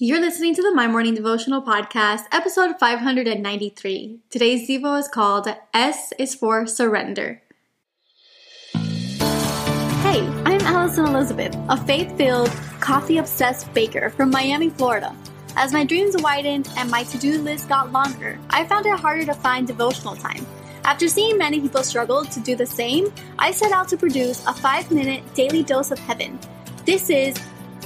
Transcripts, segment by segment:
You're listening to the My Morning Devotional Podcast, episode 593. Today's Devo is called S is for Surrender. Hey, I'm Alison Elizabeth, a faith filled, coffee obsessed baker from Miami, Florida. As my dreams widened and my to do list got longer, I found it harder to find devotional time. After seeing many people struggle to do the same, I set out to produce a five minute daily dose of heaven. This is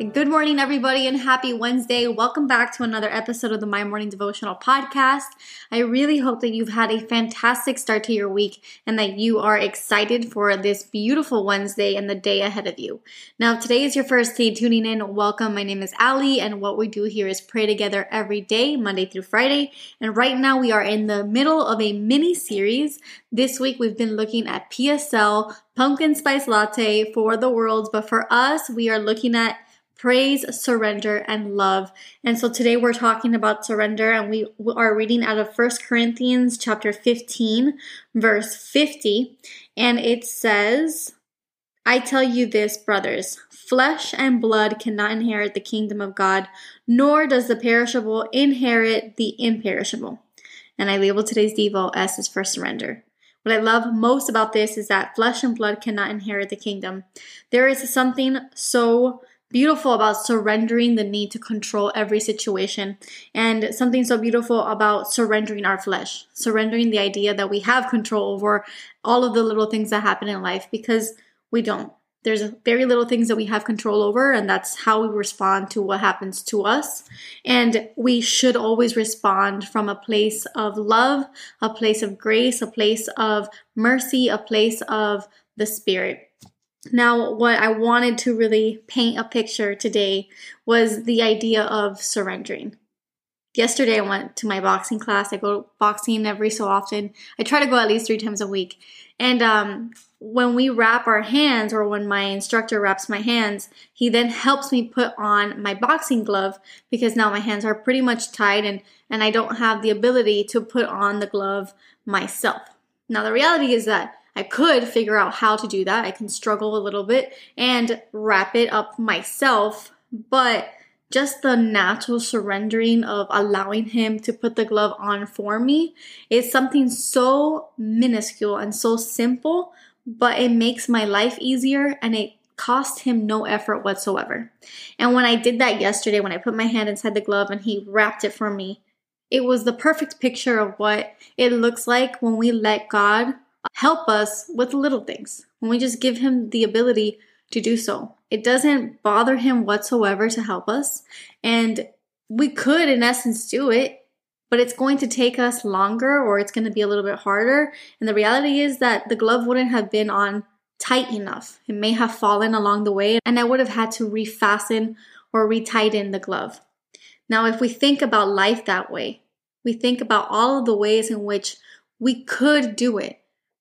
Good morning, everybody, and happy Wednesday. Welcome back to another episode of the My Morning Devotional podcast. I really hope that you've had a fantastic start to your week and that you are excited for this beautiful Wednesday and the day ahead of you. Now, today is your first day tuning in. Welcome. My name is Ali, and what we do here is pray together every day, Monday through Friday. And right now, we are in the middle of a mini series. This week, we've been looking at PSL pumpkin spice latte for the world, but for us, we are looking at praise, surrender, and love. And so today we're talking about surrender and we are reading out of First Corinthians chapter 15, verse 50. And it says, I tell you this, brothers, flesh and blood cannot inherit the kingdom of God, nor does the perishable inherit the imperishable. And I label today's Devo S is for surrender. What I love most about this is that flesh and blood cannot inherit the kingdom. There is something so beautiful about surrendering the need to control every situation and something so beautiful about surrendering our flesh, surrendering the idea that we have control over all of the little things that happen in life because we don't. There's very little things that we have control over, and that's how we respond to what happens to us. And we should always respond from a place of love, a place of grace, a place of mercy, a place of the Spirit. Now, what I wanted to really paint a picture today was the idea of surrendering. Yesterday, I went to my boxing class. I go boxing every so often. I try to go at least three times a week. And um, when we wrap our hands, or when my instructor wraps my hands, he then helps me put on my boxing glove because now my hands are pretty much tied and, and I don't have the ability to put on the glove myself. Now, the reality is that I could figure out how to do that. I can struggle a little bit and wrap it up myself, but just the natural surrendering of allowing him to put the glove on for me is something so minuscule and so simple, but it makes my life easier and it cost him no effort whatsoever. And when I did that yesterday, when I put my hand inside the glove and he wrapped it for me, it was the perfect picture of what it looks like when we let God help us with little things when we just give him the ability to do so. It doesn't bother him whatsoever to help us. And we could, in essence, do it, but it's going to take us longer or it's going to be a little bit harder. And the reality is that the glove wouldn't have been on tight enough. It may have fallen along the way, and I would have had to refasten or retighten the glove. Now, if we think about life that way, we think about all of the ways in which we could do it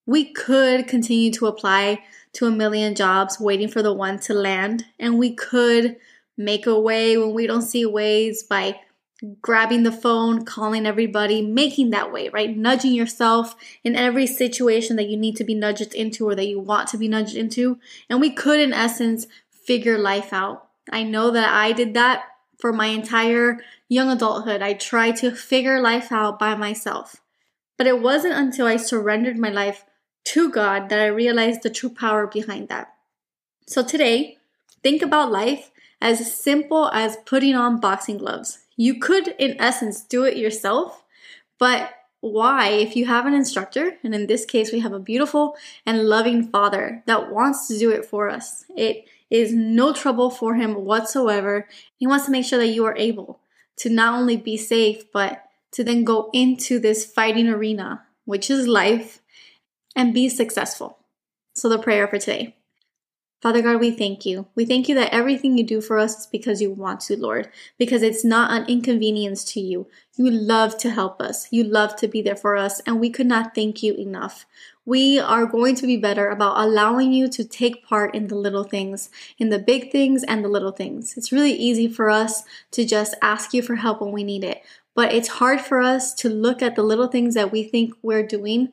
we could continue to apply to a million jobs waiting for the one to land and we could make a way when we don't see ways by grabbing the phone, calling everybody, making that way, right? Nudging yourself in every situation that you need to be nudged into or that you want to be nudged into. And we could, in essence, figure life out. I know that I did that for my entire young adulthood. I tried to figure life out by myself. But it wasn't until I surrendered my life to God that I realized the true power behind that. So today, think about life as simple as putting on boxing gloves. You could, in essence, do it yourself, but why if you have an instructor? And in this case, we have a beautiful and loving father that wants to do it for us. It is no trouble for him whatsoever. He wants to make sure that you are able to not only be safe, but to then go into this fighting arena, which is life, and be successful. So, the prayer for today. Father God, we thank you. We thank you that everything you do for us is because you want to, Lord, because it's not an inconvenience to you. You love to help us. You love to be there for us, and we could not thank you enough. We are going to be better about allowing you to take part in the little things, in the big things and the little things. It's really easy for us to just ask you for help when we need it, but it's hard for us to look at the little things that we think we're doing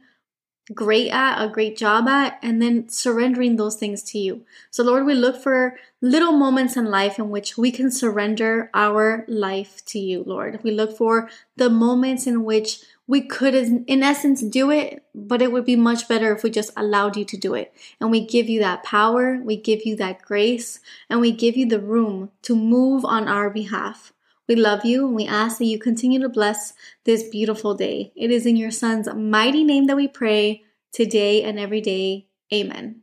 great at, a great job at, and then surrendering those things to you. So, Lord, we look for little moments in life in which we can surrender our life to you, Lord. We look for the moments in which we could, in essence, do it, but it would be much better if we just allowed you to do it. And we give you that power, we give you that grace, and we give you the room to move on our behalf. We love you and we ask that you continue to bless this beautiful day. It is in your Son's mighty name that we pray today and every day. Amen.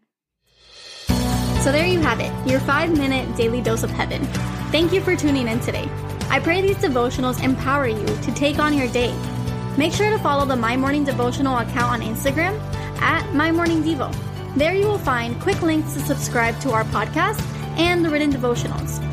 So there you have it, your five minute daily dose of heaven. Thank you for tuning in today. I pray these devotionals empower you to take on your day. Make sure to follow the My Morning Devotional account on Instagram at My Morning Devo. There you will find quick links to subscribe to our podcast and the written devotionals.